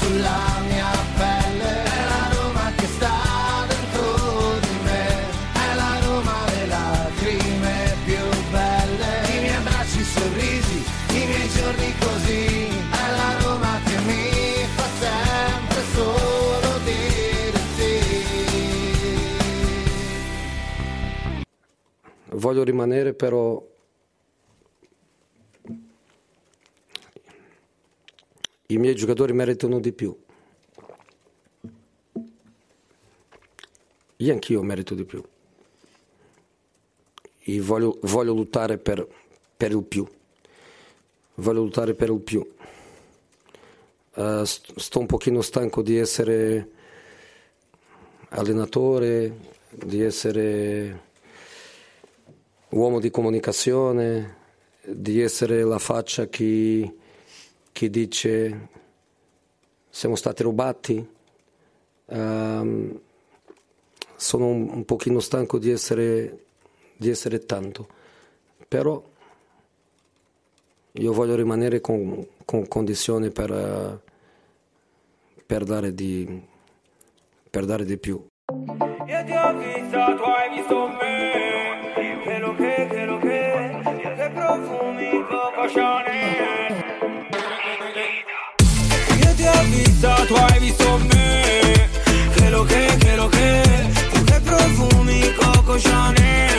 Sulla mia pelle, è la Roma che sta dentro di me, è la Roma le lacrime più belle, i miei abbracci, sorrisi, i miei giorni così, è la Roma che mi fa sempre solo dire sì. Voglio rimanere però i miei giocatori meritano di più. Io anch'io merito di più. E voglio, voglio lottare per, per il più. Voglio lottare per il più. St- sto un pochino stanco di essere allenatore, di essere uomo di comunicazione, di essere la faccia che, che dice siamo stati rubati. Ehm, sono un, un pochino stanco di essere, di essere tanto, però io voglio rimanere con, con condizioni per, per, dare di, per dare di più. Io ti ho visto, tu hai visto me Che lo che, che lo che Che profumi Coco tu hai visto me Che lo che, che lo che Tu che profumi Coco Chanel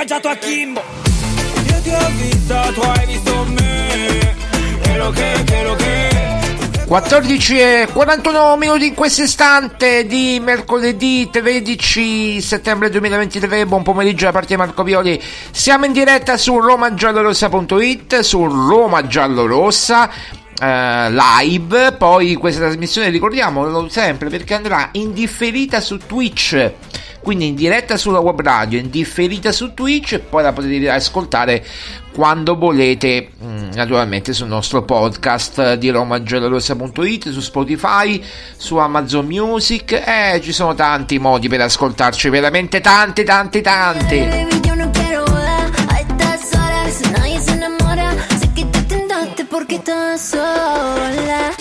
equipaggiato a Kimbo Io ti ho vista, tu hai visto me. Lo che, che lo che. 14 e 41 minuti in questo istante di mercoledì 13 settembre 2023, buon pomeriggio da parte di Marco Violi. Siamo in diretta su romagiallorossa.it, su Roma Giallorossa live, poi questa trasmissione ricordiamolo sempre perché andrà in differita su Twitch quindi in diretta sulla web radio, in differita su Twitch e poi la potete ascoltare quando volete, mm, naturalmente sul nostro podcast di romagiallorossa.it, su Spotify, su Amazon Music eh, ci sono tanti modi per ascoltarci, veramente tanti, tanti, tanti. Porque estás sola.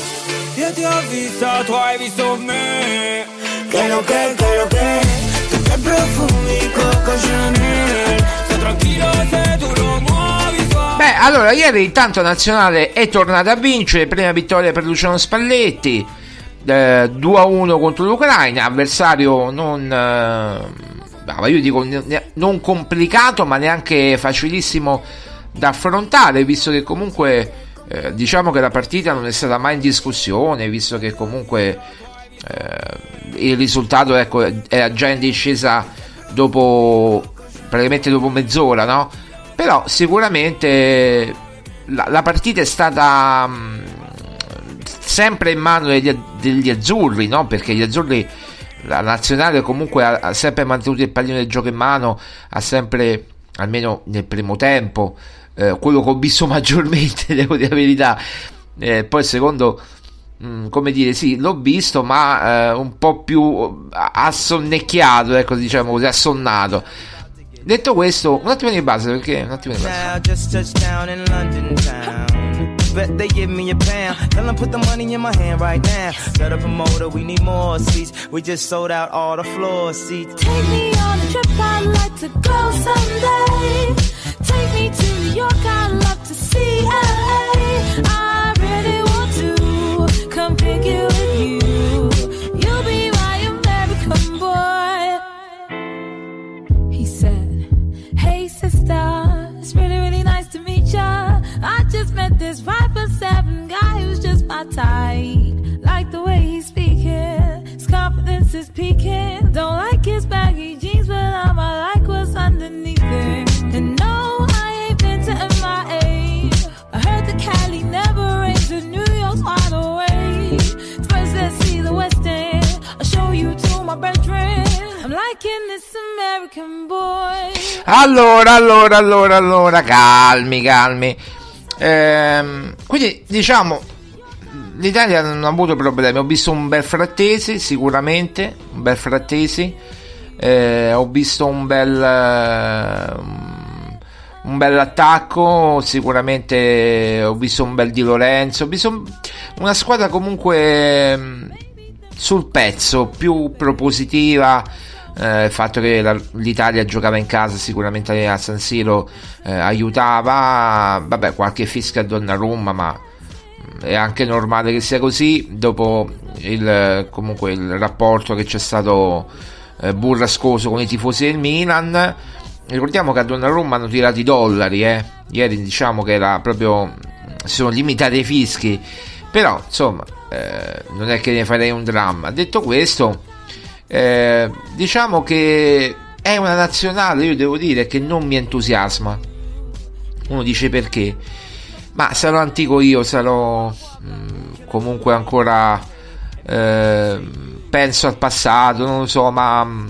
Io ti ho vista, tu hai visto me. Che lo che, che lo che. Tu che profumi Coco Chanel. Sto tranquillo se tu lo muovi Beh, allora, ieri intanto Nazionale è tornata a vincere, prima vittoria per Luciano Spalletti, eh, 2-1 contro l'Ucraina, avversario non... eh, io dico non complicato ma neanche facilissimo da affrontare visto che comunque eh, diciamo che la partita non è stata mai in discussione visto che comunque eh, il risultato ecco, era già in discesa dopo praticamente dopo mezz'ora no? però sicuramente la, la partita è stata mh, sempre in mano degli, degli azzurri no? perché gli azzurri la nazionale comunque ha, ha, sempre mantenuto il pallino del gioco in mano, ha sempre, almeno nel primo tempo, eh, quello che ho visto maggiormente, devo dire la verità. Eh, poi il secondo, mh, mm, come dire, sì, l'ho visto, ma eh, un po' più assonnecchiato, ecco, diciamo così, assonnato. Detto questo, un attimo di base, perché un attimo di base. Bet they give me a pound. Tell them put the money in my hand right now. Set up a motor, we need more seats. We just sold out all the floor seats. Take me on a trip, I'd like to go someday. Take me to New York, I'd love to see LA. I really want to come pick you. Met this five foot seven guy who's just my type. Like the way he's speaking, his confidence is peaking. Don't like his baggy jeans, but I'ma like what's underneath it. And no, I ain't been to MIA. I heard the Cali never rains, and New York's wide awake. First, let's see the West End. I'll show you to my bedroom. I'm liking this American boy. Allora, allora, allora, allora, calmi, calmi. Ehm, quindi diciamo l'Italia non ha avuto problemi. Ho visto un bel frattesi, sicuramente, un bel frattesi. Eh, ho visto un bel un bel attacco, sicuramente ho visto un bel Di Lorenzo, ho visto una squadra comunque mm, sul pezzo, più propositiva, eh, il fatto che la, l'Italia giocava in casa sicuramente a San Siro eh, aiutava, vabbè qualche fischia a Donnarumma ma mm, è anche normale che sia così. Dopo il, comunque il rapporto che c'è stato eh, burrascoso con i tifosi del Milan ricordiamo che a Donnarumma hanno tirato i dollari eh. ieri diciamo che era proprio si sono limitati i fischi. Però insomma eh, non è che ne farei un dramma. Detto questo eh, diciamo che è una nazionale, io devo dire, che non mi entusiasma. Uno dice perché? Ma sarò antico io, sarò mh, mm, comunque ancora eh, penso al passato, non lo so, ma mm,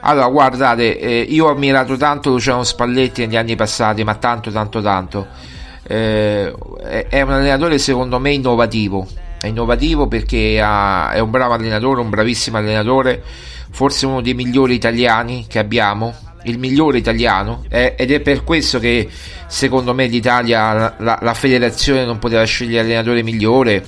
allora guardate, eh, io ho ammirato tanto Luciano Spalletti negli anni passati, ma tanto tanto tanto. Eh, è un allenatore secondo me innovativo è innovativo perché ha, è un bravo allenatore, un bravissimo allenatore, forse uno dei migliori italiani che abbiamo, il migliore italiano eh, ed è per questo che secondo me l'Italia, la, la, federazione non poteva scegliere l'allenatore migliore.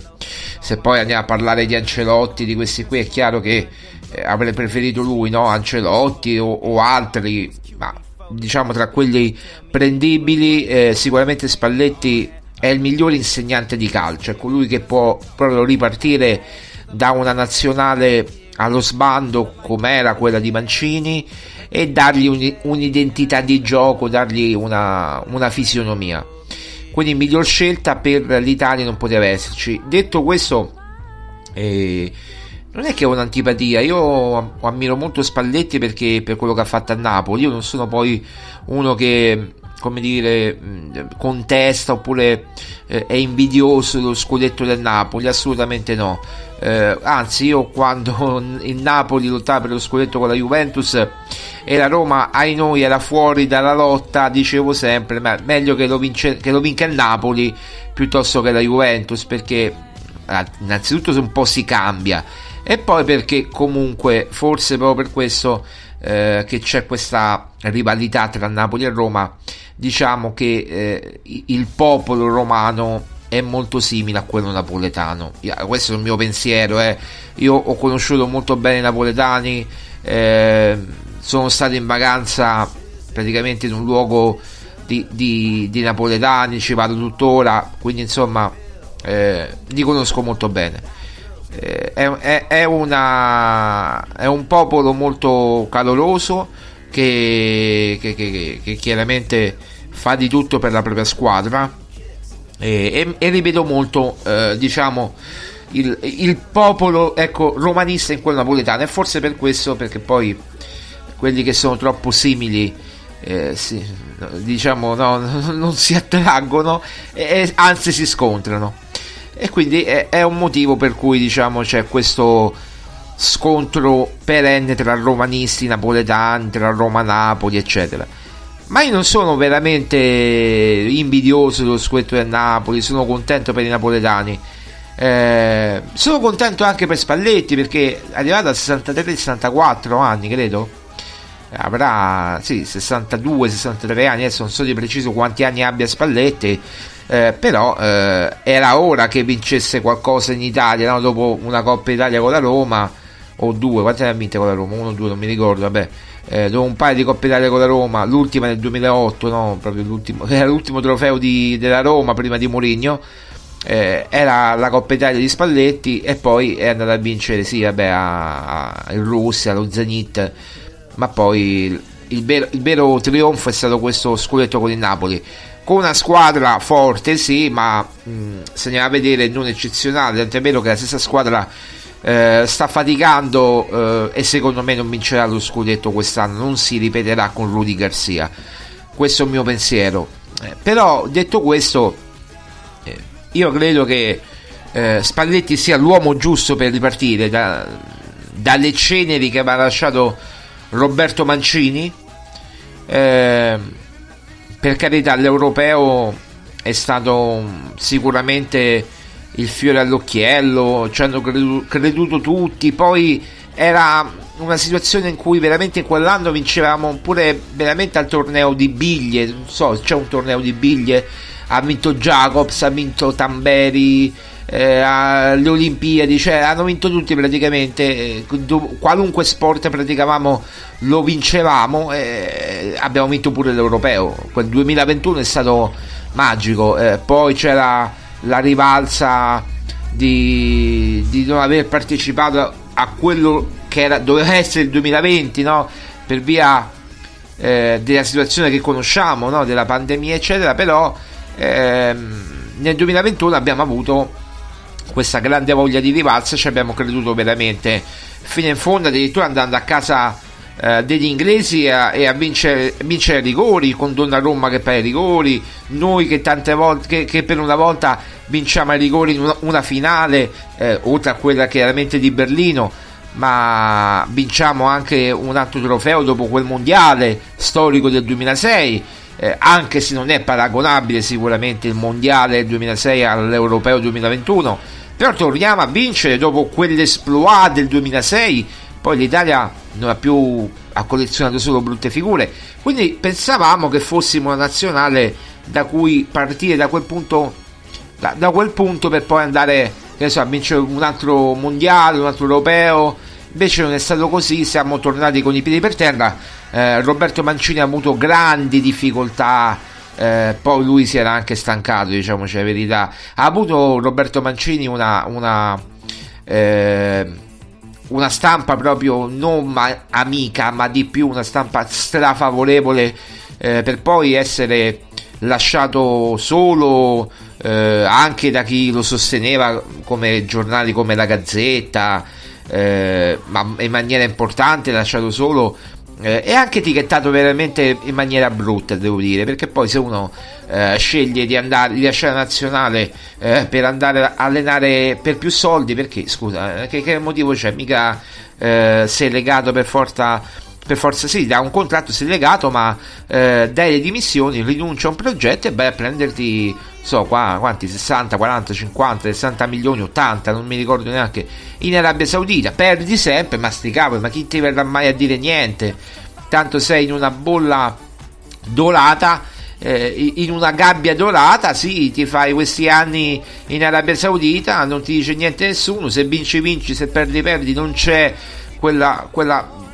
Se poi andiamo a parlare di Ancelotti, di questi qui, è chiaro che eh, avrei preferito lui, no? Ancelotti o, o altri, ma diciamo tra quelli prendibili, eh, sicuramente Spalletti è il migliore insegnante di calcio, è colui che può proprio ripartire da una nazionale allo sbando come era quella di Mancini e dargli un, un'identità di gioco, dargli una, una fisionomia. Quindi miglior scelta per l'Italia non poteva esserci. Detto questo, eh, non è che ho un'antipatia, io ammiro molto Spalletti perché per quello che ha fatto a Napoli, io non sono poi uno che come dire, contesta oppure eh, è invidioso dello scudetto del Napoli, assolutamente no. Eh, anzi, io quando il Napoli lottava per lo scudetto con la Juventus e la Roma, ai noi, era fuori dalla lotta, dicevo sempre, ma meglio che lo, vince, che lo vinca il Napoli piuttosto che la Juventus, perché eh, innanzitutto un po' si cambia e poi perché comunque, forse proprio per questo eh, che c'è questa rivalità tra Napoli e Roma, diciamo che eh, il popolo romano è molto simile a quello napoletano. Questo è il mio pensiero. Eh. Io ho conosciuto molto bene i napoletani, eh, sono stato in vacanza praticamente in un luogo di, di, di napoletani, ci vado tuttora, quindi insomma eh, li conosco molto bene. Eh, è, è, una, è un popolo molto caloroso che, che- che- che chiaramente fa di tutto per la propria squadra. E, e- e rivedo molto eh, diciamo il, il popolo ecco, romanista in quello napoletano. E forse per questo perché poi quelli che sono troppo simili eh, si- diciamo no, non si attraggono e anzi si scontrano e quindi è, è un motivo per cui diciamo c'è questo scontro perenne tra romanisti napoletani tra Roma-Napoli eccetera. Ma io non sono veramente invidioso dello scudetto del Napoli sono contento per i napoletani. Eh, sono contento anche per Spalletti perché è arrivato a 63-64 anni credo. Avrà sì, 62-63 anni, adesso non so di preciso quanti anni abbia Spalletti, eh, però eh, era ora che vincesse qualcosa in Italia, no? dopo una Coppa Italia con la Roma, o due, quante ne ha vinte con la Roma? Uno o due, non mi ricordo, vabbè. Eh, dopo un paio di Coppe Italia con la Roma, l'ultima nel 2008, no? Proprio l'ultimo, era l'ultimo trofeo di- della Roma prima di Mourinho. Eh, era la Coppa Italia di Spalletti e poi è andata a vincere sì, vabbè, a, a- in Russia, allo Zenit ma poi il, il vero, il vero trionfo è stato questo scudetto con il Napoli con una squadra forte sì ma mh, se ne va a vedere non eccezionale tant'è vero che la stessa squadra eh, sta faticando eh, e secondo me non vincerà lo scudetto quest'anno non si ripeterà con Rudy Garcia questo è il mio pensiero Eh, però detto questo eh, io credo che eh, Spalletti sia l'uomo giusto per ripartire da- dalle ceneri che aveva lasciato Roberto Mancini. Eh, per carità, l'europeo è stato sicuramente il fiore all'occhiello, ci hanno credu- creduto tutti, poi era una situazione in cui veramente in quell'anno vincevamo pure veramente al torneo di biglie, non so, c'è un torneo di biglie, ha vinto Jacobs, ha vinto Tamberi, eh, alle Olimpiadi, cioè hanno vinto tutti praticamente, eh, qualunque sport praticavamo lo vincevamo, eh, abbiamo vinto pure l'europeo, quel 2021 è stato magico, eh, poi c'era la rivalsa di, di non aver partecipato a quello che era, doveva essere il 2020, no? per via eh, della situazione che conosciamo, no? della pandemia, eccetera, però ehm, nel 2021 abbiamo avuto questa grande voglia di rivalsa, ci abbiamo creduto veramente fino in fondo, addirittura andando a casa eh, degli inglesi a- e a vincere, vincere rigori con Donnarumma che paga i rigori, noi che tante volte che, che per una volta vinciamo ai rigori in una, una finale, eh, oltre a quella chiaramente di Berlino, ma vinciamo anche un altro trofeo dopo quel mondiale storico del 2006. Eh, anche se non è paragonabile sicuramente il mondiale del 2006 all'europeo 2021, però torniamo a vincere dopo quell'esploit del 2006. Poi l'Italia non ha più ha collezionato solo brutte figure, quindi pensavamo che fossimo una nazionale da cui partire da quel punto da, da quel punto per poi andare so, a vincere un altro mondiale, un altro europeo. Invece non è stato così, siamo tornati con i piedi per terra. Eh, Roberto Mancini ha avuto grandi difficoltà, eh, poi lui si era anche stancato, diciamoci la verità. Ha avuto Roberto Mancini una, una, eh, una stampa proprio non ma- amica, ma di più una stampa strafavorevole eh, per poi essere lasciato solo eh, anche da chi lo sosteneva come giornali come la Gazzetta eh, ma in maniera importante lasciato solo eh, e anche etichettato veramente in maniera brutta devo dire perché poi se uno eh, sceglie di andare di lasciare la nazionale eh, per andare a allenare per più soldi perché scusa eh, che, che motivo c'è? Mica eh, sei legato per forza per forza sì, da un contratto sei legato, ma eh, dai le dimissioni, rinuncia a un progetto e vai a prenderti, so, qua, quanti, 60, 40, 50, 60 milioni, 80, non mi ricordo neanche, in Arabia Saudita, perdi sempre, ma sti cavoli, ma chi ti verrà mai a dire niente? Tanto sei in una bolla dorata, eh, in una gabbia dorata, sì, ti fai questi anni in Arabia Saudita, non ti dice niente nessuno, se vinci vinci, se perdi perdi, non c'è quella, quella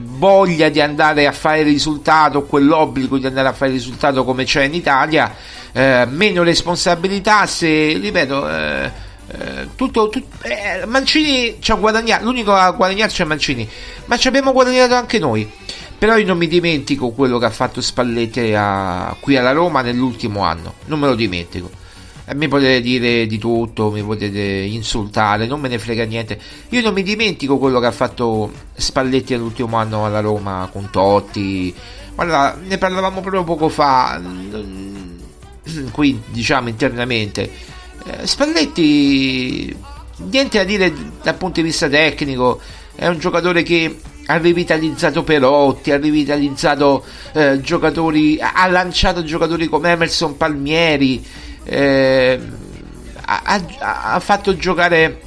voglia di andare a fare risultato, quell'obbligo di andare a fare risultato come c'è in Italia, eh, meno responsabilità, se, ripeto, eh, eh, tutto, tut- eh, Mancini ci ha guadagnato, l'unico a guadagnarci è Mancini, ma ci abbiamo guadagnato anche noi. Però io non mi dimentico quello che ha fatto Spalletti a- qui alla Roma nell'ultimo anno, non me lo dimentico. E mi potete dire di tutto, mi potete insultare, non me ne frega niente. Io non mi dimentico quello che ha fatto Spalletti nell'ultimo anno alla Roma con Totti. Guarda, ne parlavamo proprio poco fa, mm, qui diciamo internamente. Eh, Spalletti, niente da dire dal punto di vista tecnico, è un giocatore che ha rivitalizzato Perotti, ha rivitalizzato eh, giocatori, ha lanciato giocatori come Emerson Palmieri, eh, ha, ha- fatto giocare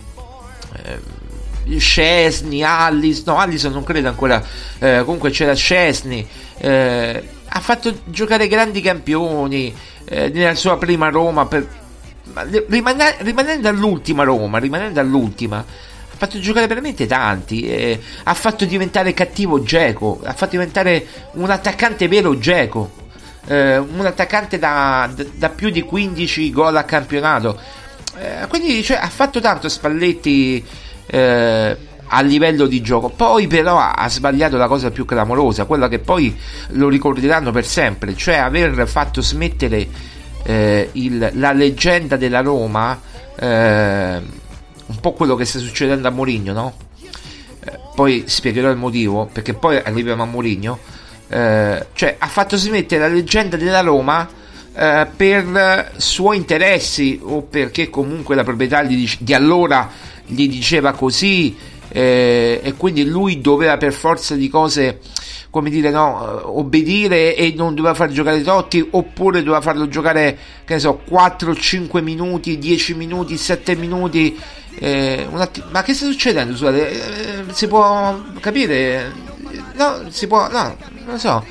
eh, Scesni, Allis, no Allison non credo ancora, eh, comunque c'era Scesni, eh, ha fatto giocare grandi campioni eh, nella sua prima Roma, per, ma rimane- rimanendo all'ultima Roma, rimanendo all'ultima, ha fatto giocare veramente tanti, eh, ha fatto diventare cattivo Geco, ha fatto diventare un attaccante vero Geco, eh, un attaccante da, da- più di 15 gol a campionato. Eh, quindi cioè, ha fatto tanto Spalletti eh, a livello di gioco. Poi però ha, ha sbagliato la cosa più clamorosa, quella che poi lo ricorderanno per sempre, cioè aver fatto smettere eh, il- la leggenda della Roma, eh, un po' quello che sta succedendo a Mourinho, no? Eh, poi spiegherò il motivo, perché poi arriviamo a Mourinho. Eh, cioè ha fatto smettere la leggenda della Roma eh, per suoi interessi o perché comunque la proprietà dice- di allora gli diceva così eh, e quindi lui doveva per forza di cose come dire no eh, obbedire e non doveva far giocare Totti oppure doveva farlo giocare che ne so 4 5 minuti 10 minuti 7 minuti eh, un atti- ma che sta succedendo scusate? Eh, si può capire? No si può no non so.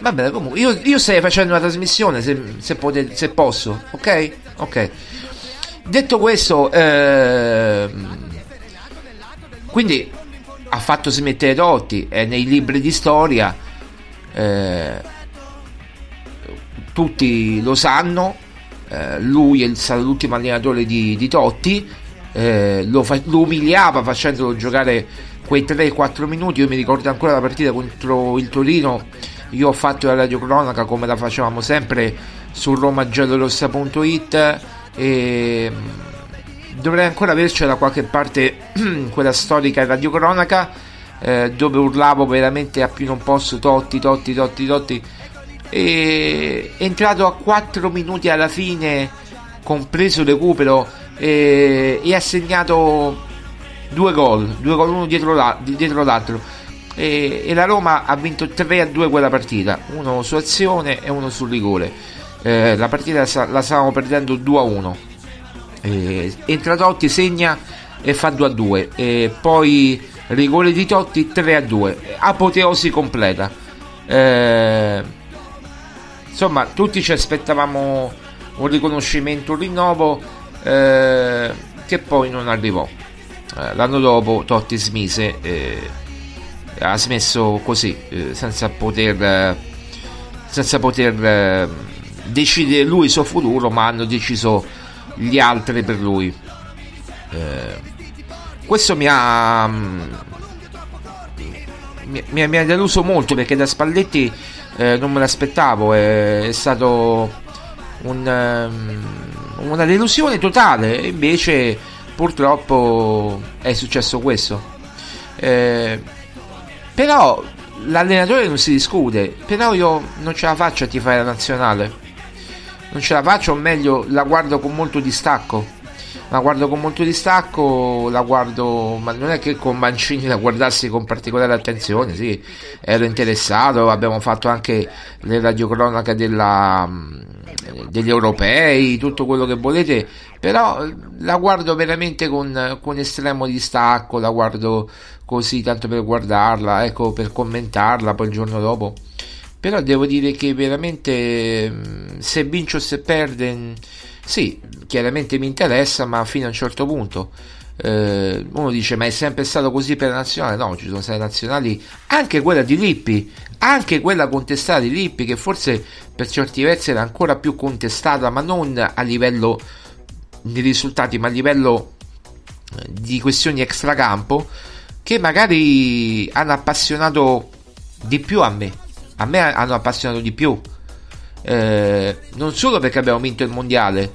Va bene comunque io, io stai facendo una trasmissione se, se, potete- se posso ok? Ok. Detto questo ehm, quindi ha fatto smettere Totti e nei libri di storia eh, tutti lo sanno eh, lui è stato l'ultimo allenatore di, di Totti eh, lo, fa- lo umiliava facendolo giocare quei 3-4 minuti io mi ricordo ancora la partita contro il Torino. Io ho fatto la radiocronaca come la facevamo sempre su romagiallorossa.it e mm, dovrei ancora avercela da qualche parte quella storica radiocronaca eh, dove urlavo veramente a più non posso Totti, Totti, Totti, Totti. E entrato a 4 minuti alla fine compreso recupero e, e ha segnato due gol, due gol uno dietro, la- dietro l'altro e, e la Roma ha vinto 3 a 2 quella partita, uno su azione e uno sul rigore. Eh, la partita la stavamo perdendo 2 a 1. Eh, entra Totti, segna e fa 2 a 2. E poi rigore di Totti 3 a 2. Apoteosi completa. Eh, insomma, tutti ci aspettavamo un riconoscimento, un rinnovo eh, che poi non arrivò. Eh, l'anno dopo Totti smise, eh, ha smesso così, eh, senza poter, eh, senza poter eh, decidere lui il suo futuro, ma hanno deciso gli altri per lui. Questo mi ha, mm, mi, mi- ha deluso molto perché da Spalletti non me l'aspettavo, è, è stato un, ehm, una delusione totale, invece purtroppo è successo questo. Eh, però l'allenatore non si discute, però io non ce la faccio a tifare la nazionale. Non ce la faccio, o meglio, la guardo con molto distacco. La guardo con molto distacco, la guardo, ma non è che con Mancini la guardassi con particolare attenzione, sì, ero interessato, abbiamo fatto anche le radiocronache della, degli europei, tutto quello che volete, però la guardo veramente con, con estremo distacco, la guardo così tanto per guardarla, ecco, per commentarla poi il giorno dopo. Però devo dire che veramente mh, se vince o se perde, mh, sì, chiaramente mi interessa, ma fino a un certo punto. Eh, uno dice ma è sempre stato così per la nazionale no ci sono state nazionali anche quella di Lippi anche quella contestata di Lippi che forse per certi versi era ancora più contestata ma non a livello di risultati ma a livello di questioni extracampo che magari hanno appassionato di più a me. A me hanno appassionato di più. Eh, non solo perché abbiamo vinto il mondiale,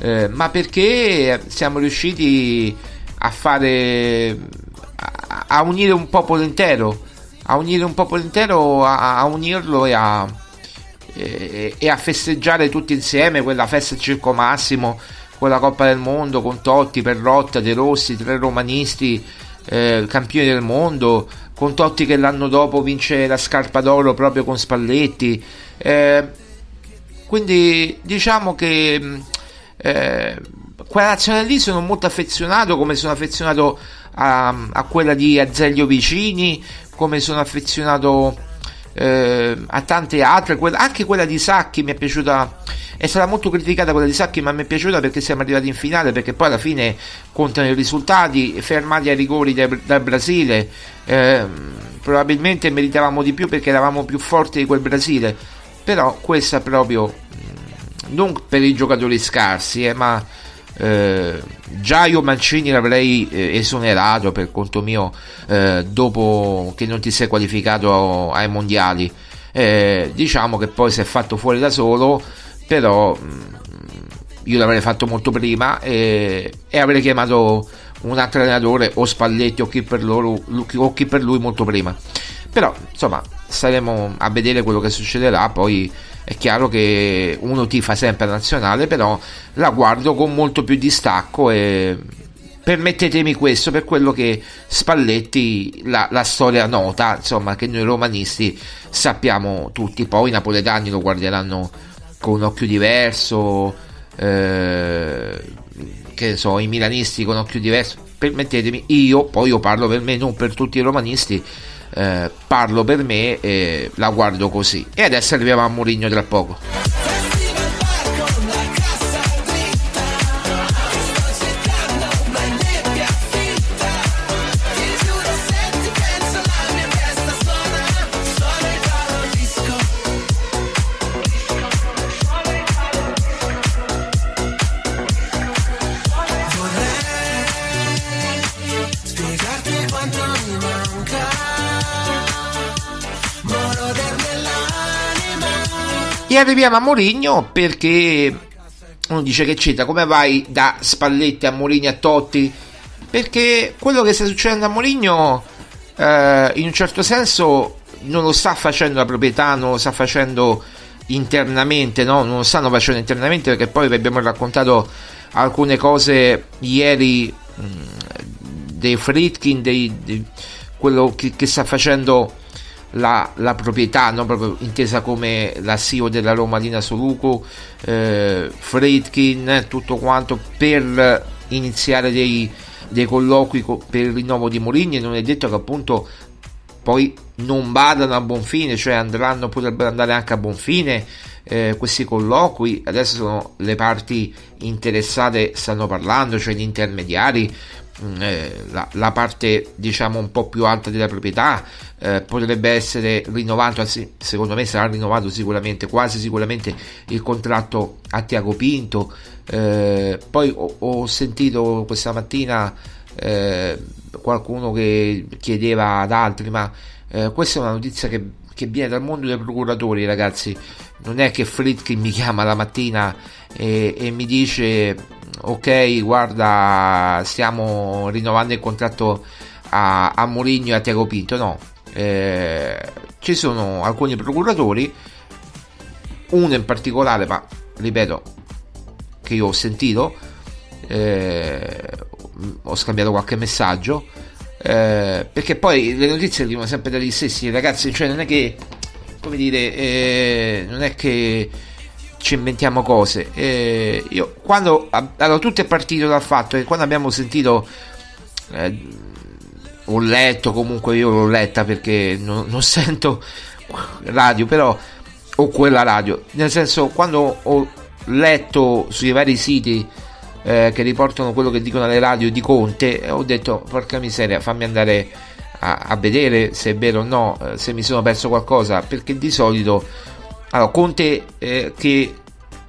eh, ma perché siamo riusciti a fare a, a unire un popolo intero, a unire un popolo intero, a, a unirlo e a, e, e a festeggiare tutti insieme quella festa al Circo Massimo, quella Coppa del Mondo con Totti, Perrotta, De Rossi, tre romanisti eh, campioni del mondo, con Totti che l'anno dopo vince la scarpa d'oro proprio con Spalletti. Eh, quindi diciamo che mh, eh, quella nazionale lì sono molto affezionato, come sono affezionato a, a quella di Azeglio Vicini, come sono affezionato eh, a tante altre, quella- anche quella di Sacchi mi è piaciuta, è stata molto criticata quella di Sacchi, ma mi è piaciuta perché siamo arrivati in finale, perché poi alla fine contano i risultati, fermati ai rigori dal, dal Brasile, eh, probabilmente meritavamo di più perché eravamo più forti di quel Brasile, però questa proprio non per i giocatori scarsi, eh, ma eh, già io Mancini l'avrei eh, esonerato per conto mio eh, dopo che non ti sei qualificato ai mondiali. Eh, diciamo che poi si è fatto fuori da solo, però mh, io l'avrei fatto molto prima e, e avrei chiamato un altro allenatore o Spalletti o chi per, loro, o chi per lui molto prima. Però insomma staremo a vedere quello che succederà poi è chiaro che uno tifa sempre la nazionale, però la guardo con molto più distacco e permettetemi questo per quello che Spalletti, la, la storia nota, insomma, che noi romanisti sappiamo tutti, poi i napoletani lo guarderanno con un occhio diverso, eh, che so, i milanisti con occhio diverso, permettetemi, io, poi io parlo per me, non per tutti i romanisti, eh, parlo per me e la guardo così. E adesso arriviamo a Mourinho tra poco. Arriviamo a Mourinho perché uno dice che c'entra, come vai da Spalletti a Mourinho a Totti? Perché quello che sta succedendo a Mourinho eh, in un certo senso non lo sta facendo la proprietà, non lo sta facendo internamente, no? non lo stanno facendo internamente perché poi vi abbiamo raccontato alcune cose ieri mh, dei Fritkin, dei, di quello che, che sta facendo la, la proprietà, no? proprio intesa come la CEO della Roma Lina Soluco, eh, Fritkin, tutto quanto per iniziare dei, dei colloqui co- per il rinnovo di Mourinho e non è detto che appunto poi non vadano a buon fine, cioè andranno, potrebbero andare anche a buon fine eh, questi colloqui, adesso sono le parti interessate stanno parlando, cioè gli intermediari, eh, la, la parte diciamo un po' più alta della proprietà eh, potrebbe essere rinnovato, secondo me sarà rinnovato sicuramente, quasi sicuramente il contratto a Tiago Pinto, eh, poi ho, ho sentito questa mattina eh, qualcuno che chiedeva ad altri, ma eh, questa è una notizia che, che viene dal mondo dei procuratori, ragazzi. Non è che Fritkin mi chiama la mattina e, e mi dice: Ok, guarda, stiamo rinnovando il contratto a, a Mourinho e a Tiago Pinto. No, eh, ci sono alcuni procuratori, uno in particolare, ma ripeto, che io ho sentito. Eh, ho scambiato qualche messaggio eh, perché poi le notizie arrivano sempre dagli stessi ragazzi cioè non è che come dire eh, non è che ci inventiamo cose. Eh, io quando allora tutto è partito dal fatto che quando abbiamo sentito eh, ho letto comunque io l'ho letta perché non, non sento radio però o quella radio. Nel senso quando ho letto sui vari siti eh, che riportano quello che dicono le radio di Conte, ho detto porca miseria, fammi andare a, a vedere se è vero o no, eh, se mi sono perso qualcosa, perché di solito allora, Conte eh, che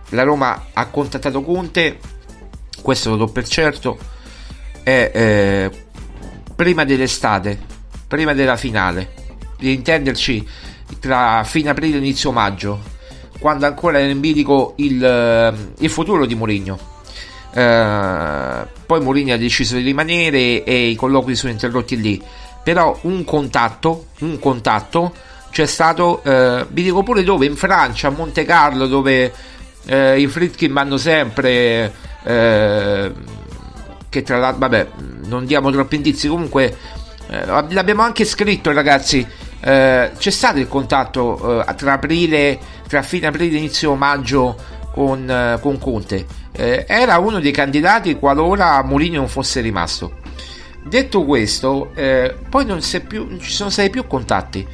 la Roma ha contattato Conte, questo lo do per certo, è eh, prima dell'estate, prima della finale. di intenderci tra fine aprile e inizio maggio, quando ancora era in bilico il, eh, il futuro di Mourinho. Eh, poi Mourinho ha deciso di rimanere e i colloqui sono interrotti lì. Però un contatto, un contatto c'è stato, eh, vi dico pure dove, in Francia, a Monte Carlo, dove eh, i Fritkin vanno sempre, eh, che tra l'altro, vabbè, non diamo troppi indizi, comunque eh, l'abbiamo anche scritto ragazzi, eh, c'è stato il contatto eh, tra aprile, tra fine aprile e inizio maggio con, con Conte, era uno dei candidati qualora Mourinho non fosse rimasto. Detto questo, poi non, più, non ci sono stati più contatti.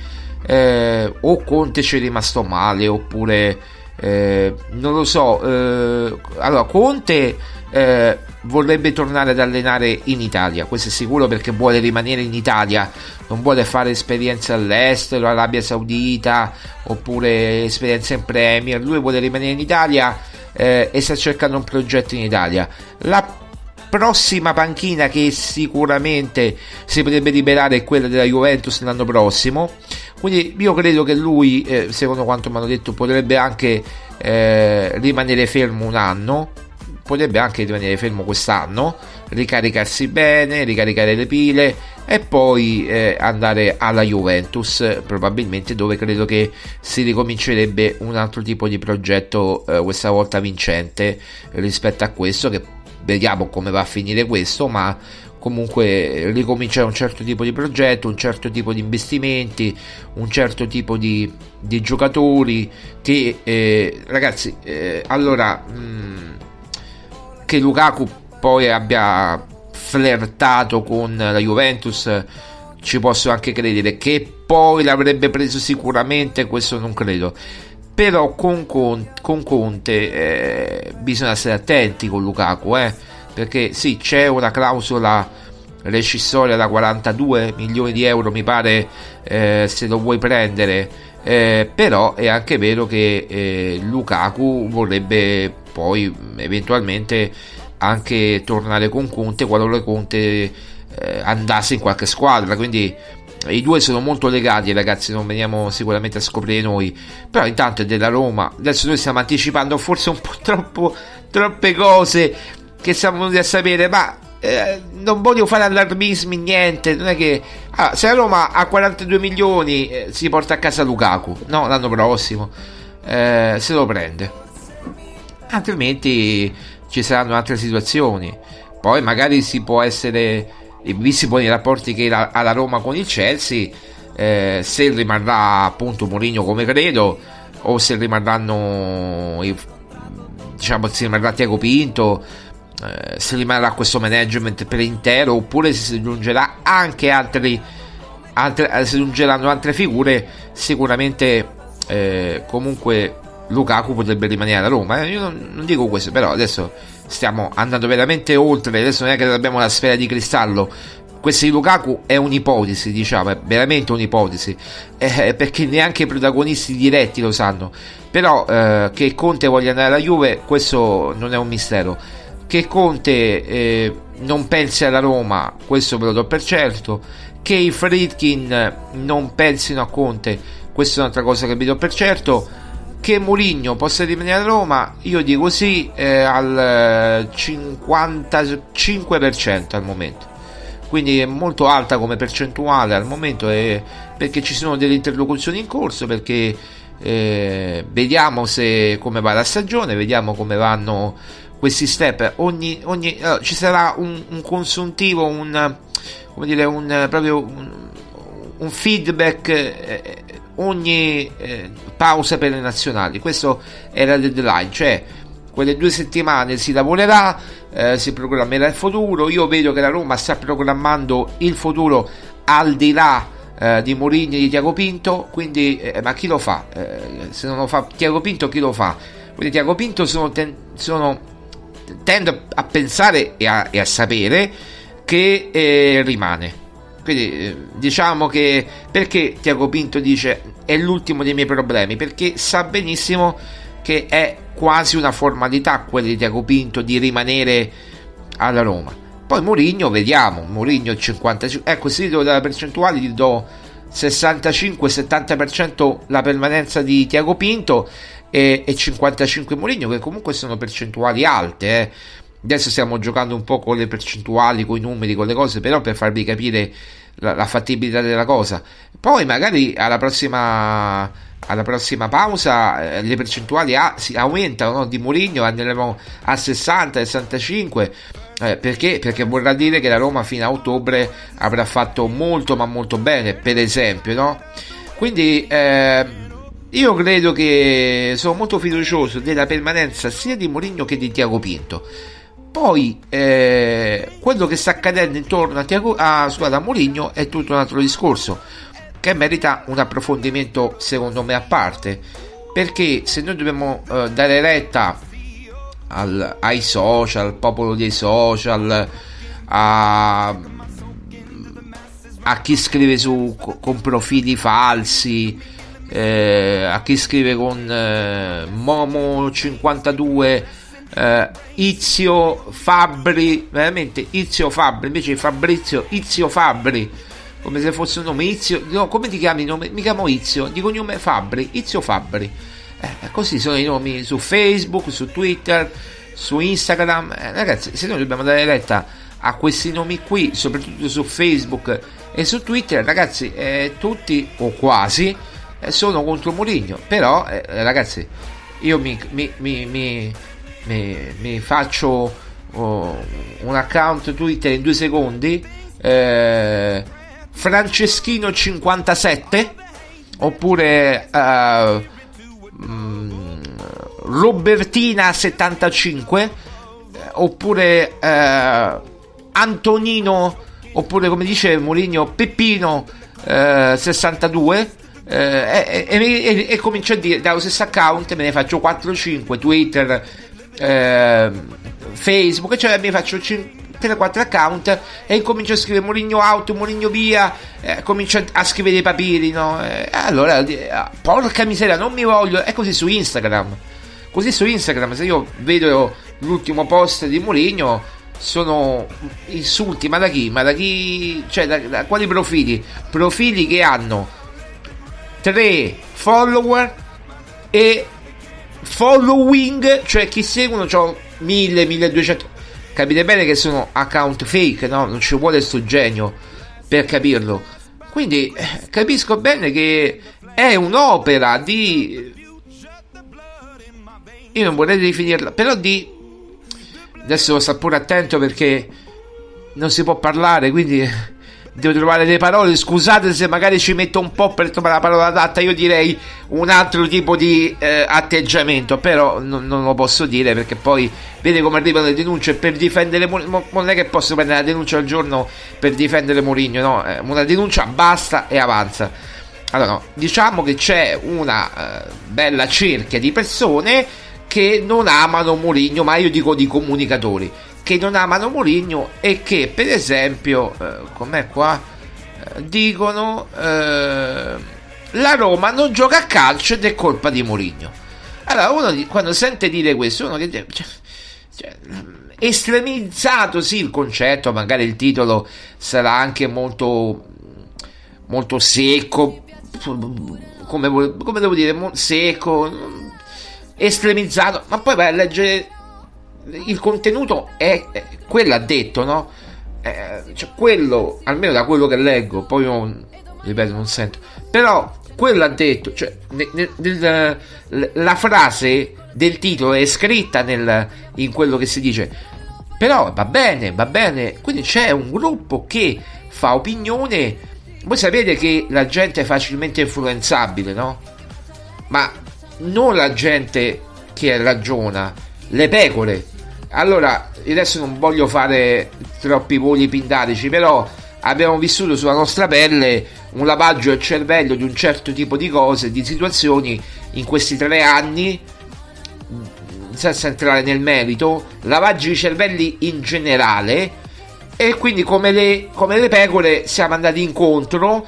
Eh, o Conte ci è rimasto male, oppure eh, non lo so. eh, allora, Conte eh, vorrebbe tornare ad allenare in Italia, questo è sicuro perché vuole rimanere in Italia, non vuole fare esperienze all'estero, Arabia Saudita, oppure esperienze in Premier. Lui vuole rimanere in Italia eh, e sta cercando un progetto in Italia. La prossima panchina che sicuramente si potrebbe liberare è quella della Juventus l'anno prossimo. Quindi io credo che lui, eh, secondo quanto mi hanno detto, potrebbe anche eh, rimanere fermo un anno. Potrebbe anche rimanere fermo quest'anno, ricaricarsi bene, ricaricare le pile e poi eh, andare alla Juventus, probabilmente dove credo che si ricomincerebbe un altro tipo di progetto, eh, questa volta vincente rispetto a questo che vediamo come va a finire questo, ma comunque ricominciare un certo tipo di progetto, un certo tipo di investimenti, un certo tipo di, di giocatori che eh, ragazzi, eh, allora mh, che Lukaku poi abbia flirtato con la Juventus ci posso anche credere. Che poi l'avrebbe preso sicuramente questo non credo però con Conte, con Conte eh, bisogna stare attenti con Lukaku eh, perché sì c'è una clausola rescissoria da 42 milioni di euro mi pare eh, se lo vuoi prendere. Eh, però è anche vero che eh, Lukaku vorrebbe poi eventualmente anche tornare con Conte qualora Conte eh, andasse in qualche squadra. Quindi i due sono molto legati ragazzi non veniamo sicuramente a scoprire noi. Però intanto è della Roma. Adesso noi stiamo anticipando forse un po' troppo troppe cose che siamo venuti a sapere ma eh, non voglio fare allarmismi niente. Non è che allora, se la Roma ha 42 milioni eh, si porta a casa Lukaku no? L'anno prossimo. Eh, se lo prende. Altrimenti ci saranno altre situazioni. Poi magari si può essere visti poi i rapporti che ha la Roma con il Chelsea eh, se rimarrà appunto Mourinho come credo o se rimarranno diciamo se rimarrà Tiago Pinto eh, se rimarrà questo management per intero oppure se si aggiungerà anche altri altre, eh, si aggiungeranno altre figure sicuramente eh, comunque Lukaku potrebbe rimanere alla Roma eh? io non, non, dico questo però adesso stiamo andando veramente oltre adesso non è che abbiamo la sfera di cristallo. Questa di Lukaku è un'ipotesi diciamo è veramente un'ipotesi. Eh, perché neanche i protagonisti diretti lo sanno. Però eh, che Conte voglia andare alla Juve questo non è un mistero. Che Conte eh, non pensi alla Roma questo ve lo do per certo. Che i Fritkin non pensino a Conte questa è un'altra cosa che vi do per certo che Mourinho possa rimanere a Roma, io dico sì eh, al 55% al momento. Quindi è molto alta come percentuale al momento eh, perché ci sono delle interlocuzioni in corso, perché eh, vediamo se, come va la stagione, vediamo come vanno questi step. Ogni, ogni, allora, ci sarà un, un consuntivo, un, come dire, un, proprio un, un feedback eh, ogni eh, pausa per le nazionali. Questo era il deadline, cioè quelle due settimane si lavorerà, eh, si programmerà il futuro. Io vedo che la Roma sta programmando il futuro al di là eh, di Mourinho e di Tiago Pinto. Quindi, eh, ma chi lo fa? Eh, se non lo fa Tiago Pinto, chi lo fa? Quindi, Tiago Pinto sono, ten- sono tendo a pensare e a, e a sapere che eh, rimane quindi diciamo che perché Tiago Pinto dice è l'ultimo dei miei problemi? Perché sa benissimo che è quasi una formalità quella di Tiago Pinto di rimanere alla Roma. Poi Mourinho, vediamo, Mourinho il 55. Ecco, se do della percentuale gli do 65-70% la permanenza di Tiago Pinto e, e 55 Mourinho che comunque sono percentuali alte eh. Adesso stiamo giocando un po' con le percentuali con i numeri con le cose però per farvi capire la, la fattibilità della cosa poi magari alla prossima alla prossima pausa eh, le percentuali a, si aumentano no? di Mourinho andremo a 60 65 eh, perché? Perché vorrà dire che la Roma fino a ottobre avrà fatto molto ma molto bene, per esempio, no? Quindi eh, io credo che sono molto fiducioso della permanenza sia di Mourinho che di Tiago Pinto. Poi eh, quello che sta accadendo intorno a, Tiago, a, scusate, a Mourinho è tutto un altro discorso che merita un approfondimento secondo me a parte. Perché se noi dobbiamo eh, dare retta al, ai social, al popolo dei social, a, a chi scrive su, con profili falsi, eh, a chi scrive con eh, Momo52, eh, Izio Fabri, veramente Izio Fabri, invece Fabrizio Izio Fabri, come se fosse un nome Izio, no, come ti chiami? Nome? Mi chiamo Izio, di cognome Fabri, Izio Fabri. Eh, così sono i nomi su Facebook, su Twitter, su Instagram. Eh, ragazzi, se noi dobbiamo dare retta a questi nomi qui, soprattutto su Facebook e su Twitter, ragazzi, eh, tutti o quasi eh, sono contro Mourinho. Però, eh, ragazzi, io mi, mi, mi, mi faccio oh, un account Twitter in due secondi. Eh, Franceschino57 oppure uh, Robertina75 eh, oppure eh, Antonino oppure come dice Mourinho Peppino eh, 62 eh, e, e, e, comincio a dire dallo stesso account me ne faccio 4-5 Twitter eh, Facebook cioè mi faccio 5 3-4 account e incomincio a scrivere Moligno out, Moligno via, eh, comincio a scrivere i papiri, no? Eh, allora, eh, porca miseria, non mi voglio, è così su Instagram. Così su Instagram, se io vedo l'ultimo post di Moligno, sono insulti, ma da chi? Ma da chi? Cioè, da, da quali profili? Profili che hanno 3 follower e following, cioè chi seguono, ho 1000, 1200 capite bene che sono account fake, no? Non ci vuole sto genio per capirlo. Quindi eh, capisco bene che è un'opera di. Io non vorrei definirla, però di. Adesso sto pure attento perché non si può parlare, quindi devo trovare le parole. Scusate se magari ci metto un po' per trovare la parola adatta. Io direi un altro tipo di eh, atteggiamento, però non, non, lo posso dire perché poi vede come arrivano le denunce per difendere. Non è che posso prendere la denuncia al giorno per difendere Mourinho, no? Eh, una denuncia basta e avanza. Allora, no, diciamo che c'è una eh, bella cerchia di persone che non amano Mourinho, ma io dico di comunicatori che non amano Mourinho e che per esempio, eh, com'è qua, eh, dicono eh, la Roma non gioca a calcio ed è colpa di Mourinho. Allora uno quando sente dire questo, uno che cioè, cioè, estremizzato sì il concetto, magari il titolo sarà anche molto molto secco, come, come devo dire, secco, estremizzato, ma poi vai a leggere il contenuto è, quello ha detto, no? Eh, cioè quello, almeno da quello che leggo, poi non, ripeto, non sento, però quello ha detto, cioè, nel, nel, la frase del titolo è scritta nel, in quello che si dice, però va bene, va bene, quindi c'è un gruppo che fa opinione, voi sapete che la gente è facilmente influenzabile, no? Ma non la gente che ragiona, le pecore allora, adesso non voglio fare troppi voli pindarici, però abbiamo vissuto sulla nostra pelle un lavaggio del cervello di un certo tipo di cose, di situazioni in questi tre anni, senza entrare nel merito, lavaggi di cervelli in generale e quindi come le, come le pecore siamo andati incontro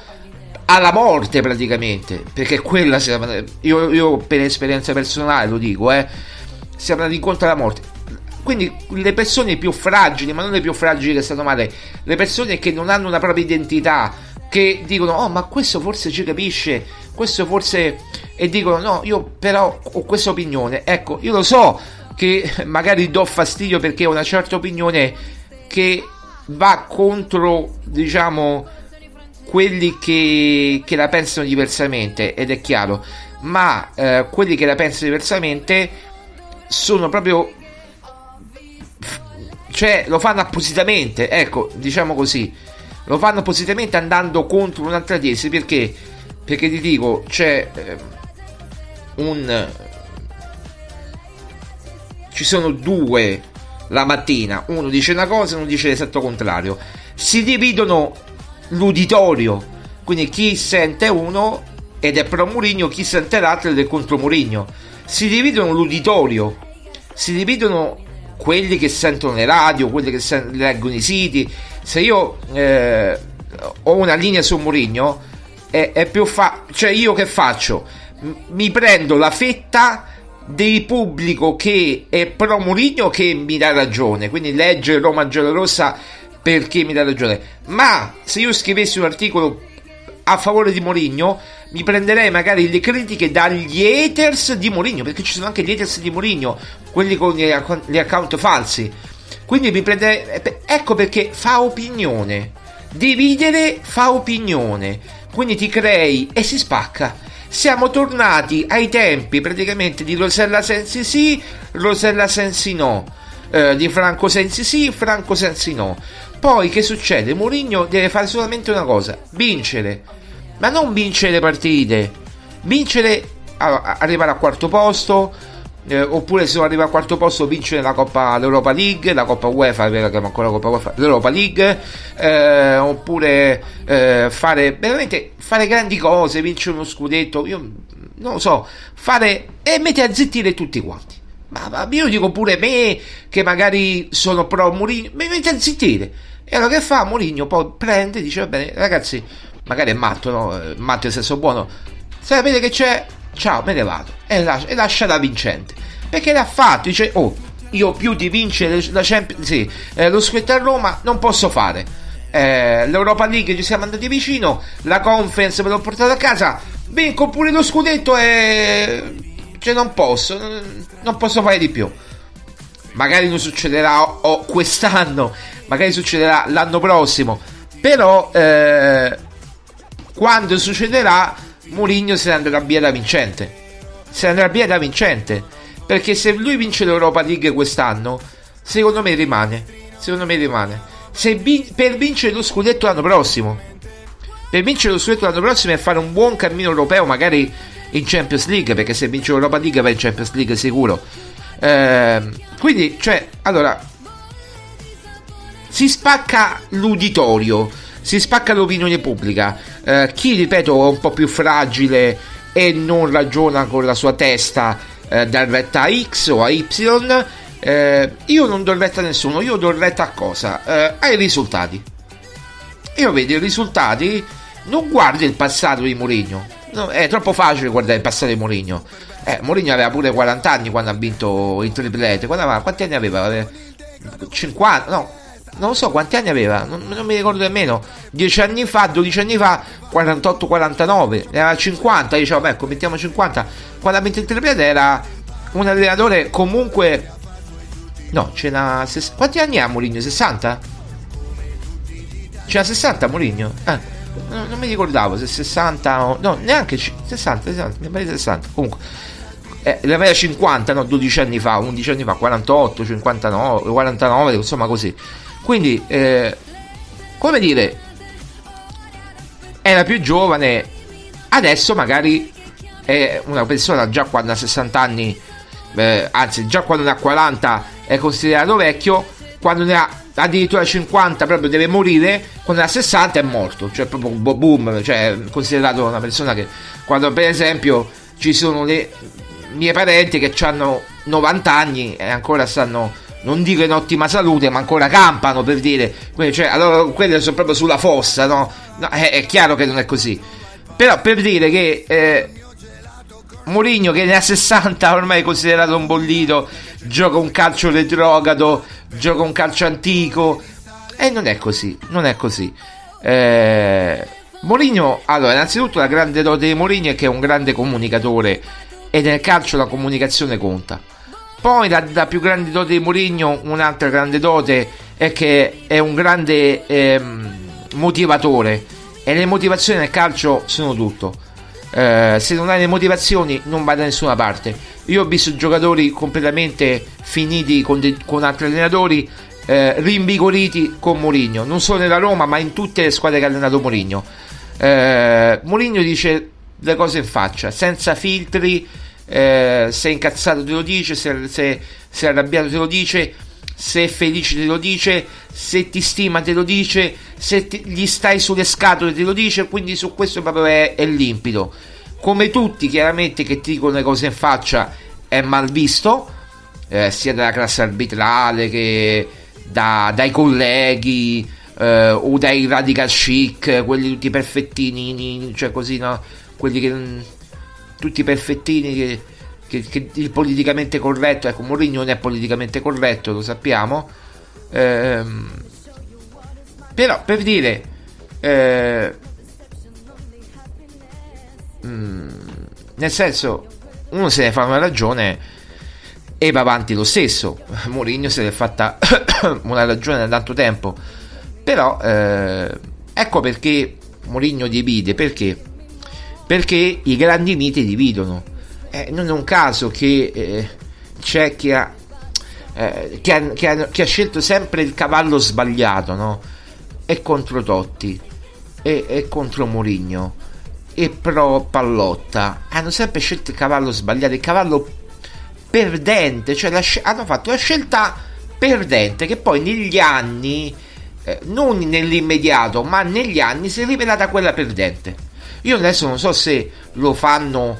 alla morte praticamente, perché quella siamo, io, io per esperienza personale lo dico, eh, siamo andati incontro alla morte quindi le persone più fragili, ma non le più fragili che stanno male, le persone che non hanno una propria identità, che dicono oh ma questo forse ci capisce questo forse e dicono no io però ho questa opinione ecco io lo so che magari do fastidio perché ho una certa opinione che va contro diciamo quelli che, che la pensano diversamente ed è chiaro. Ma eh, quelli che la pensano diversamente sono proprio cioè lo fanno appositamente ecco diciamo così. Lo fanno appositamente andando contro un'altra tesi perché? Perché ti dico c'è eh, un ci sono due la mattina. Uno dice una cosa e uno dice l'esatto contrario. Si dividono l'uditorio. Quindi chi sente uno ed è pro Murigno chi sente l'altro ed è contro Murigno si dividono l'uditorio. Si dividono quelli che sentono le radio quelli che sen- leggono i siti. Se io eh, ho una linea su Murigno è, è più fa cioè io che faccio? Mi prendo la fetta del pubblico che è pro Murigno che mi dà ragione. Quindi legge Roma giallorossa perché mi dà ragione. Ma se io scrivessi un articolo a favore di Mourinho mi prenderei magari le critiche dagli haters di Mourinho perché ci sono anche gli haters di Mourinho quelli con gli, acc- gli account falsi. Quindi mi prenderei eh, ecco perché fa opinione. Dividere fa opinione. Quindi ti crei e si spacca. Siamo tornati ai tempi praticamente di Rosella Sensi sì Rosella Sensi no. Eh, di Franco Sensi sì Franco Sensi no. Poi che succede? Mourinho deve fare solamente una cosa vincere ma non vincere le partite, vincere, allora, arrivare al quarto posto, eh, oppure se non arriva al quarto posto vincere la Coppa l'Europa League, la Coppa UEFA, è vero che ancora la Coppa UEFA, l'Europa League, eh, oppure eh, fare veramente fare grandi cose, vincere uno scudetto, io non lo so, fare e mettere a zittire tutti quanti. Ma, ma io dico pure me che magari sono pro Mourinho, mi mette a zittire. E allora che fa Mourinho? Poi prende e dice, va bene, ragazzi, magari è matto, no? Matto nel senso buono. Sapete che c'è? Ciao, me ne vado. E lascia, e lascia la vincente. Perché l'ha fatto, dice, oh, io più di vincere la Champions, sì, eh, lo scudetto a Roma non posso fare. Eh, L'Europa League ci siamo andati vicino, la conference me l'ho portato a casa, vinco pure lo scudetto e... Cioè non posso, non posso fare di più. Magari non succederà o, o quest'anno, magari succederà l'anno prossimo. Però eh, quando succederà Mourinho se ne andrà via da vincente. Se ne andrà via da vincente. Perché se lui vince l'Europa League quest'anno secondo me rimane. Secondo me rimane. Se vin- per vincere lo scudetto l'anno prossimo. Per vincere lo scudetto l'anno prossimo e fare un buon cammino europeo magari in Champions League perché se vince l'Europa League va in Champions League sicuro. Eh, quindi cioè allora si spacca l'uditorio si spacca l'opinione pubblica. Eh, chi, ripeto, è un po' più fragile e non ragiona con la sua testa eh, dà retta a X o a Y, eh, io non do retta a nessuno, io do retta a cosa? Eh, ai risultati. Io vedo i risultati, non guardo il passato di Mourinho. No, è troppo facile guardare il passato di Mourinho. Eh, Mourinho aveva pure 40 anni quando ha vinto il triplete. Quanti anni aveva? 50? No, non lo so quanti anni aveva, non, non, mi ricordo nemmeno. 10 anni fa, 12 anni fa, 48-49, era 50. Dicevo, beh, mettiamo 50. Quando ha vinto il triplete era un allenatore comunque. No, c'era. Ses... Quanti anni ha Mourinho? 60? C'era 60 Mourinho? Eh, non, non, mi ricordavo se 60 o. No, neanche 60, 60 mi pare 60. Comunque. Eh, ne aveva 50, no, 12 anni fa, 11 anni fa, 48, 59, 49, insomma così. Quindi, eh, come dire, era più giovane, adesso magari è una persona già quando ha 60 anni, eh, anzi già quando ne ha 40 è considerato vecchio, quando ne ha addirittura 50 proprio deve morire, quando ne ha 60 è morto, cioè proprio boom, cioè è considerato una persona che quando per esempio ci sono le mie parenti che hanno 90 anni e ancora stanno non dico in ottima salute, ma ancora campano per dire, cioè, allora quelle sono proprio sulla fossa, no? no è, è, chiaro che non è così. Però per dire che eh, Mourinho che ne ha 60 ormai è considerato un bollito, gioca un calcio retrogrado, gioca un calcio antico, e non è così, non è così. Eh, Mourinho, allora, innanzitutto la grande dote di Mourinho è che è un grande comunicatore e nel calcio la comunicazione conta. Poi la, la più grande dote di Mourinho, un'altra grande dote è che è un grande ehm, motivatore e le motivazioni nel calcio sono tutto. Eh, se non hai le motivazioni non vai da nessuna parte. Io ho visto giocatori completamente finiti con, de- con altri allenatori, eh, rinvigoriti con Mourinho, non solo nella Roma ma in tutte le squadre che ha allenato Mourinho. Eh, Mourinho dice le cose in faccia, senza filtri, eh, se è incazzato te lo dice, se, se, se è arrabbiato te lo dice, se è felice te lo dice, se ti stima te lo dice, se ti- gli stai sulle scatole te lo dice, quindi su questo proprio è, è limpido. Come tutti chiaramente che ti dicono le cose in faccia è mal visto, eh, sia dalla classe arbitrale che da- dai colleghi eh, o dai radical chic, quelli tutti perfettini, cioè così no, quelli che tutti perfettini che, che, che il politicamente corretto, ecco Mourinho non è politicamente corretto, lo sappiamo. Ehm, però per dire eh, mm, nel senso uno se ne fa una ragione e va avanti lo stesso. Mourinho se ne è fatta una ragione da tanto tempo. Però eh, ecco perché Mourinho divide perché perché i grandi miti dividono. Eh, non è un caso che eh, c'è chi ha, eh, che, ha, che ha- che ha scelto sempre il cavallo sbagliato no? e contro Totti e, e contro Mourinho e pro Pallotta. Hanno sempre scelto il cavallo sbagliato il cavallo perdente cioè la hanno fatto la scelta perdente che poi negli anni eh, non nell'immediato ma negli anni si è rivelata quella perdente io adesso non so se lo fanno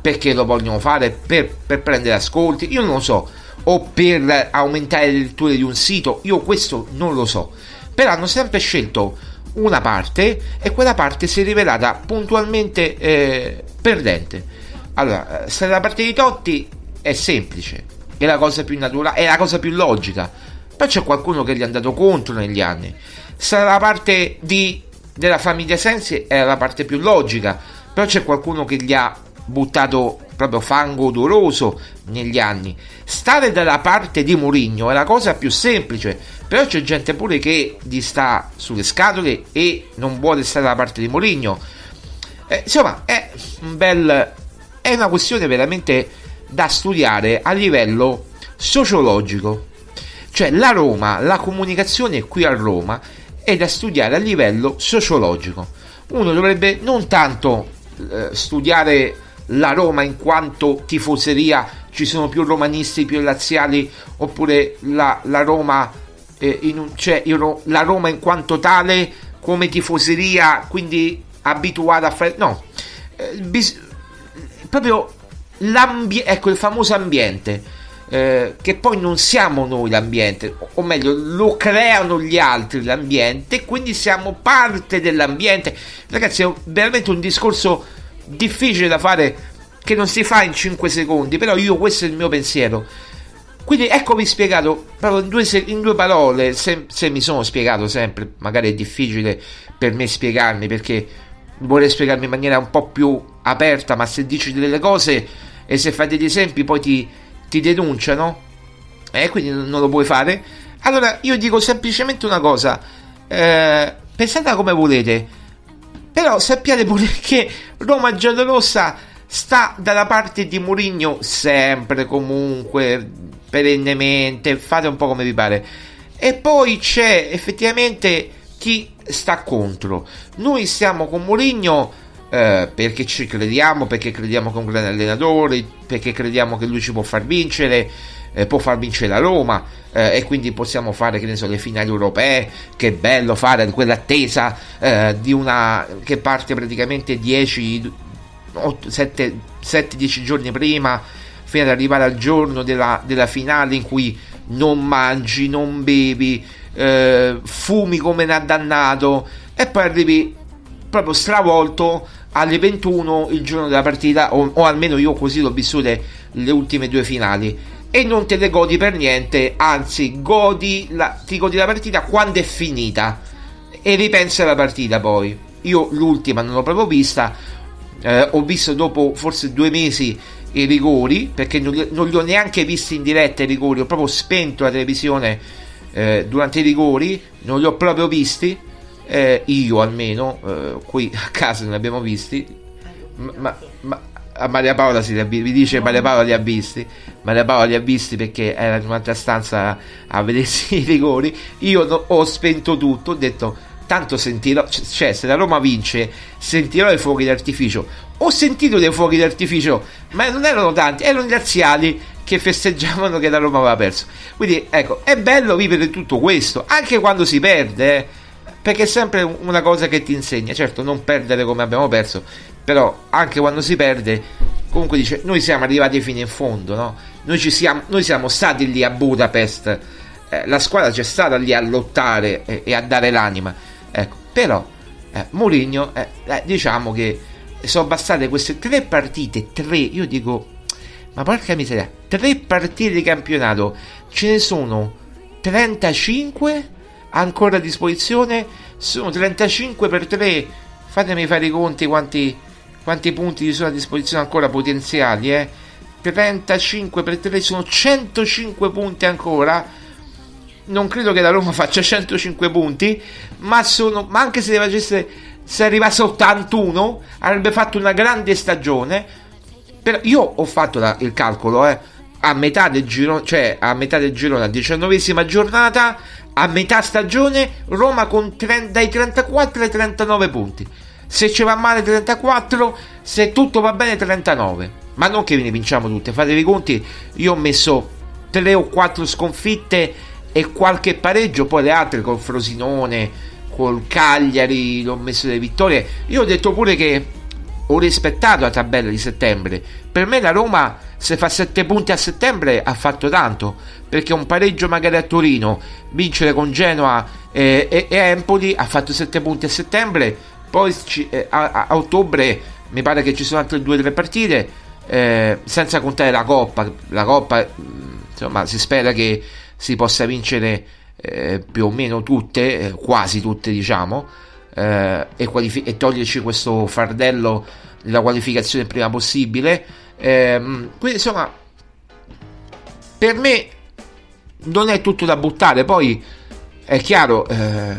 perché lo vogliono fare per, per prendere ascolti, io non lo so, o per aumentare le letture di un sito, io questo non lo so, però hanno sempre scelto una parte e quella parte si è rivelata puntualmente eh, perdente. Allora, eh, stare dalla parte di Totti è semplice, è la cosa più naturale, è la cosa più logica, poi c'è qualcuno che gli è andato contro negli anni. Stare dalla parte di, della famiglia Sensi è la parte più logica, però c'è qualcuno che gli ha buttato proprio fango odoroso negli anni. Stare dalla parte di Mourinho è la cosa più semplice, però c'è gente pure che gli sta sulle scatole e non vuole stare dalla parte di Mourinho. Eh, insomma, è un bel è una questione veramente da studiare a livello sociologico. Cioè la Roma, la comunicazione qui a Roma è da studiare a livello sociologico. Uno dovrebbe non tanto eh, studiare la Roma in quanto tifoseria, ci sono più romanisti, più laziali, oppure la, la Roma, eh, in cioè la Roma in quanto tale come tifoseria, quindi abituata a fare... No, eh, bis- proprio l'ambiente, ecco il famoso ambiente. Eh, che poi non siamo noi l'ambiente, o- meglio, lo creano gli altri l'ambiente, quindi siamo parte dell'ambiente. Ragazzi, è veramente un discorso difficile da fare che non si fa in 5 secondi, però io questo è il mio pensiero. Quindi eccomi spiegato proprio in due, in due parole, se, se mi sono spiegato sempre, magari è difficile per me spiegarmi perché vorrei spiegarmi in maniera un po' più aperta, ma se dici delle cose e se fai degli esempi poi ti, ti denunciano e quindi non lo puoi fare. Allora io dico semplicemente una cosa, eh, pensatela come volete, però sappiate pure che Roma giallorossa sta dalla parte di Mourinho sempre, comunque, perennemente, fate un po' come vi pare. E poi c'è effettivamente chi sta contro. Noi stiamo con Mourinho eh, perché ci crediamo, perché crediamo che è un grande allenatore, perché crediamo che lui ci può far vincere, eh, può far vincere la Roma eh, e quindi possiamo fare che ne so le finali europee, che bello fare quell'attesa eh, di una che parte praticamente 10 7-10 giorni prima fino ad arrivare al giorno della, della finale in cui non mangi, non bevi, eh, fumi come un dannato e poi arrivi proprio stravolto alle 21 il giorno della partita o, o almeno io così l'ho vissute le ultime due finali. E non te le godi per niente anzi godi la, ti godi la partita quando è finita e ripensi alla partita poi. Io l'ultima non l'ho proprio vista, eh, ho visto dopo forse due mesi i rigori, perché non li, non li ho neanche visti in diretta i rigori, ho proprio spento la televisione eh, durante i rigori, non li ho proprio visti, eh, io almeno, eh, qui a casa li abbiamo visti, ma, ma a Maria Paola si vi- vi dice Maria Paola li ha visti. Maria Paola li ha visti perché era in un'altra stanza a vedersi i rigori. Io no- ho spento tutto ho detto tanto sentirò cioè se la Roma vince sentirò i fuochi d'artificio. Ho sentito dei fuochi d'artificio ma non erano tanti erano gli arziali che festeggiavano che la Roma aveva perso. Quindi ecco è bello vivere tutto questo anche quando si perde eh, perché è sempre una cosa che ti insegna. Certo non perdere come abbiamo perso però anche quando si perde comunque dice noi siamo arrivati fino in fondo no? noi, siamo, noi siamo stati lì a Budapest. Eh, la squadra c'è stata lì a lottare e, e a dare l'anima. Ecco però eh, Mourinho eh, eh, diciamo che sono bastate queste tre partite tre io dico ma porca miseria tre partite di campionato ce ne sono 35 ancora a disposizione. Sono 35 per 3 fatemi fare i conti quanti, quanti punti sono a disposizione ancora potenziali eh. 35 per 3 sono 105 punti ancora. Non credo che la Roma faccia 105 punti ma, sono, ma anche se facesse se arrivasse a 81 avrebbe fatto una grande stagione. Però io ho fatto la- il calcolo eh, a metà del girone cioè a metà del girone a diciannovesima giornata a metà stagione Roma con 30 dai 34 ai 39 punti. Se ci va male 34 se tutto va bene 39 ma non che ne vinciamo tutte fatevi conti io ho messo 3 o 4 sconfitte e qualche pareggio poi le altre col Frosinone col Cagliari l'ho messo delle vittorie. Io ho detto pure che ho rispettato la tabella di settembre. Per me la Roma, se fa 7 punti a settembre, ha fatto tanto. Perché un pareggio magari a Torino, vincere con Genoa eh, e, e Empoli, ha fatto 7 punti a settembre. Poi ci- eh, a, a- ottobre mi pare che ci sono altre 2-3 partite. eh, senza contare la Coppa. La Coppa, mh, insomma, si spera che si possa vincere eh, più o meno tutte, eh, quasi tutte, diciamo eh, e, qualifi- e toglierci questo fardello della qualificazione prima possibile. Ehm, quindi insomma, per me non è tutto da buttare. Poi è chiaro, eh,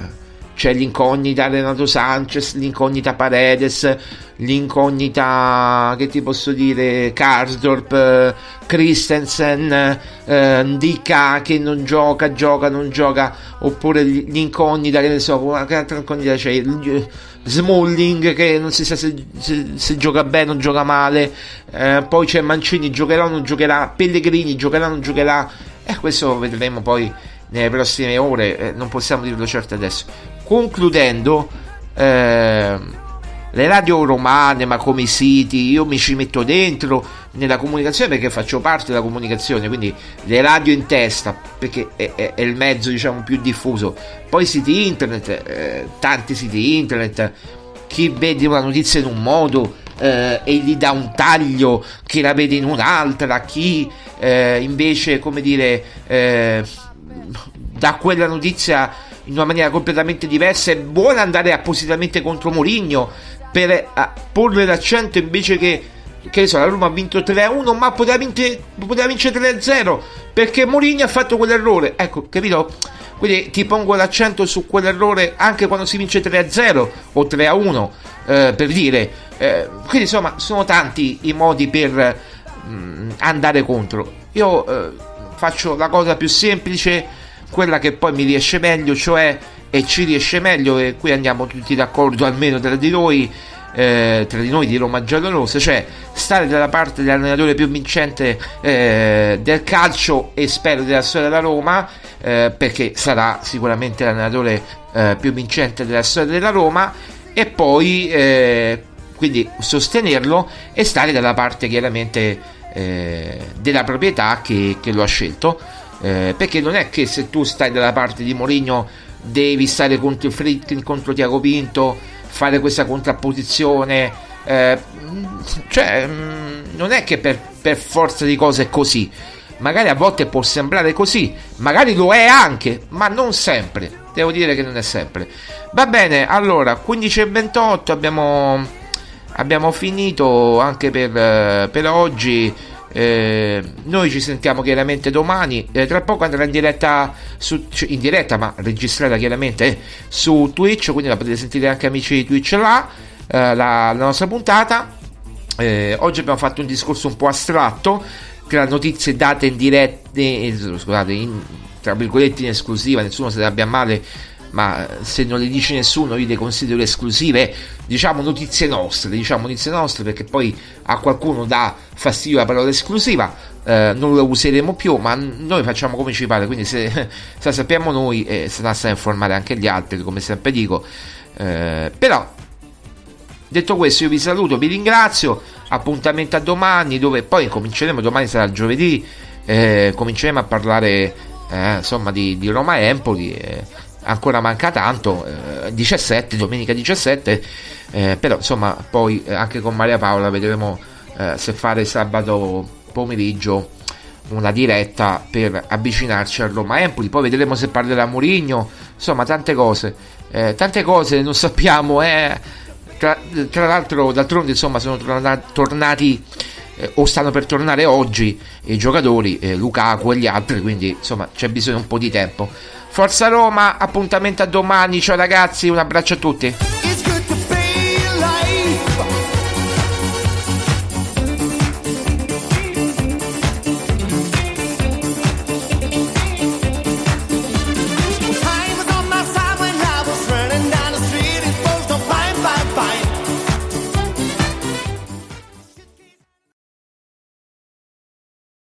c'è l'incognita Renato Sanchez, l'incognita Paredes, l'incognita che ti posso dire Karsdorp, eh, Christensen, eh, Ndika che non gioca, gioca, non gioca, oppure l'incognita che ne so, che altra incognita c'è? Il- Smalling che non si sa se, se- se gioca bene o gioca male, eh, poi c'è Mancini, giocherà o non giocherà, Pellegrini giocherà o non giocherà, e questo lo vedremo poi nelle prossime ore, eh, non possiamo dirlo certo adesso. Concludendo, ehm, le radio romane, ma come i siti, io mi ci metto dentro nella comunicazione perché faccio parte della comunicazione, quindi le radio in testa, perché è, è- è il mezzo diciamo più diffuso. Poi siti internet, eh, tanti siti internet, chi vede una notizia in un modo eh, e gli dà un taglio, chi la vede in un'altra, chi eh, invece, come dire, eh, dà quella notizia in una maniera completamente diversa e vuole andare appositamente contro Mourinho per eh, porre l'accento invece che che so, la Roma ha vinto 3-1 ma poteva, vincere- poteva vincere 3-0 perché Mourinho ha fatto quell'errore. Ecco capito? Quindi ti pongo l'accento su quell'errore anche quando si vince 3-0 o 3-1 eh, per dire. Eh, quindi insomma sono tanti i modi per mm, andare contro. Io eh, faccio la cosa più semplice quella che poi mi riesce meglio, cioè e ci riesce meglio, e qui andiamo tutti d'accordo almeno tra di noi, eh, tra di noi di Roma Giallorosa, cioè stare dalla parte dell'allenatore più vincente eh, del calcio e spero della storia della Roma, eh, perché sarà sicuramente l'allenatore eh, più vincente della storia della Roma, e poi eh, quindi sostenerlo e stare dalla parte chiaramente eh, della proprietà che, che lo ha scelto. Eh, perché non è che se tu stai dalla parte di Mourinho devi stare contro Fritkin, contro Tiago Pinto, fare questa contrapposizione. eh, cioè, mm, non è che per, per forza di cose è così. magari a volte può sembrare così, magari lo è anche, ma non sempre. Devo dire che non è sempre. Va bene, allora 15 e 28 abbiamo, abbiamo finito anche per, eh, per oggi. Eh, noi ci sentiamo chiaramente domani. Eh, tra poco andrà in diretta, su, in diretta, ma registrata chiaramente eh, su Twitch. Quindi la potete sentire anche amici di Twitch là. eh, la, la nostra puntata. Eh, oggi abbiamo fatto un discorso un po' astratto tra notizie date in diretta, scusate, in, tra virgolette in esclusiva, nessuno se ne abbia male, ma se non le dice nessuno io le considero esclusive, diciamo notizie nostre, diciamo notizie nostre perché poi a qualcuno dà fastidio la parola esclusiva, eh, non la useremo più, ma noi facciamo come ci pare, quindi se, se sappiamo noi eh, se la sa informare anche gli altri, come sempre dico, eh, però Detto questo, io vi saluto, vi ringrazio. Appuntamento a domani, dove poi cominceremo. Domani sarà giovedì. Eh, cominceremo a parlare eh, insomma di, di Roma Empoli. Eh, ancora manca tanto. 17, domenica 17. eh, però insomma, poi eh, anche con Maria Paola vedremo eh, se fare sabato pomeriggio una diretta per avvicinarci a Roma Empoli. Poi vedremo se parlerà Mourinho. Insomma, tante cose. Eh, tante cose non sappiamo. Eh tra, tra l'altro, d'altronde, insomma, sono torna- tornati eh, o stanno per tornare oggi i giocatori, eh, Lukaku e gli altri, quindi insomma c'è bisogno un po' di tempo. Forza Roma, appuntamento a domani, ciao ragazzi, un abbraccio a tutti.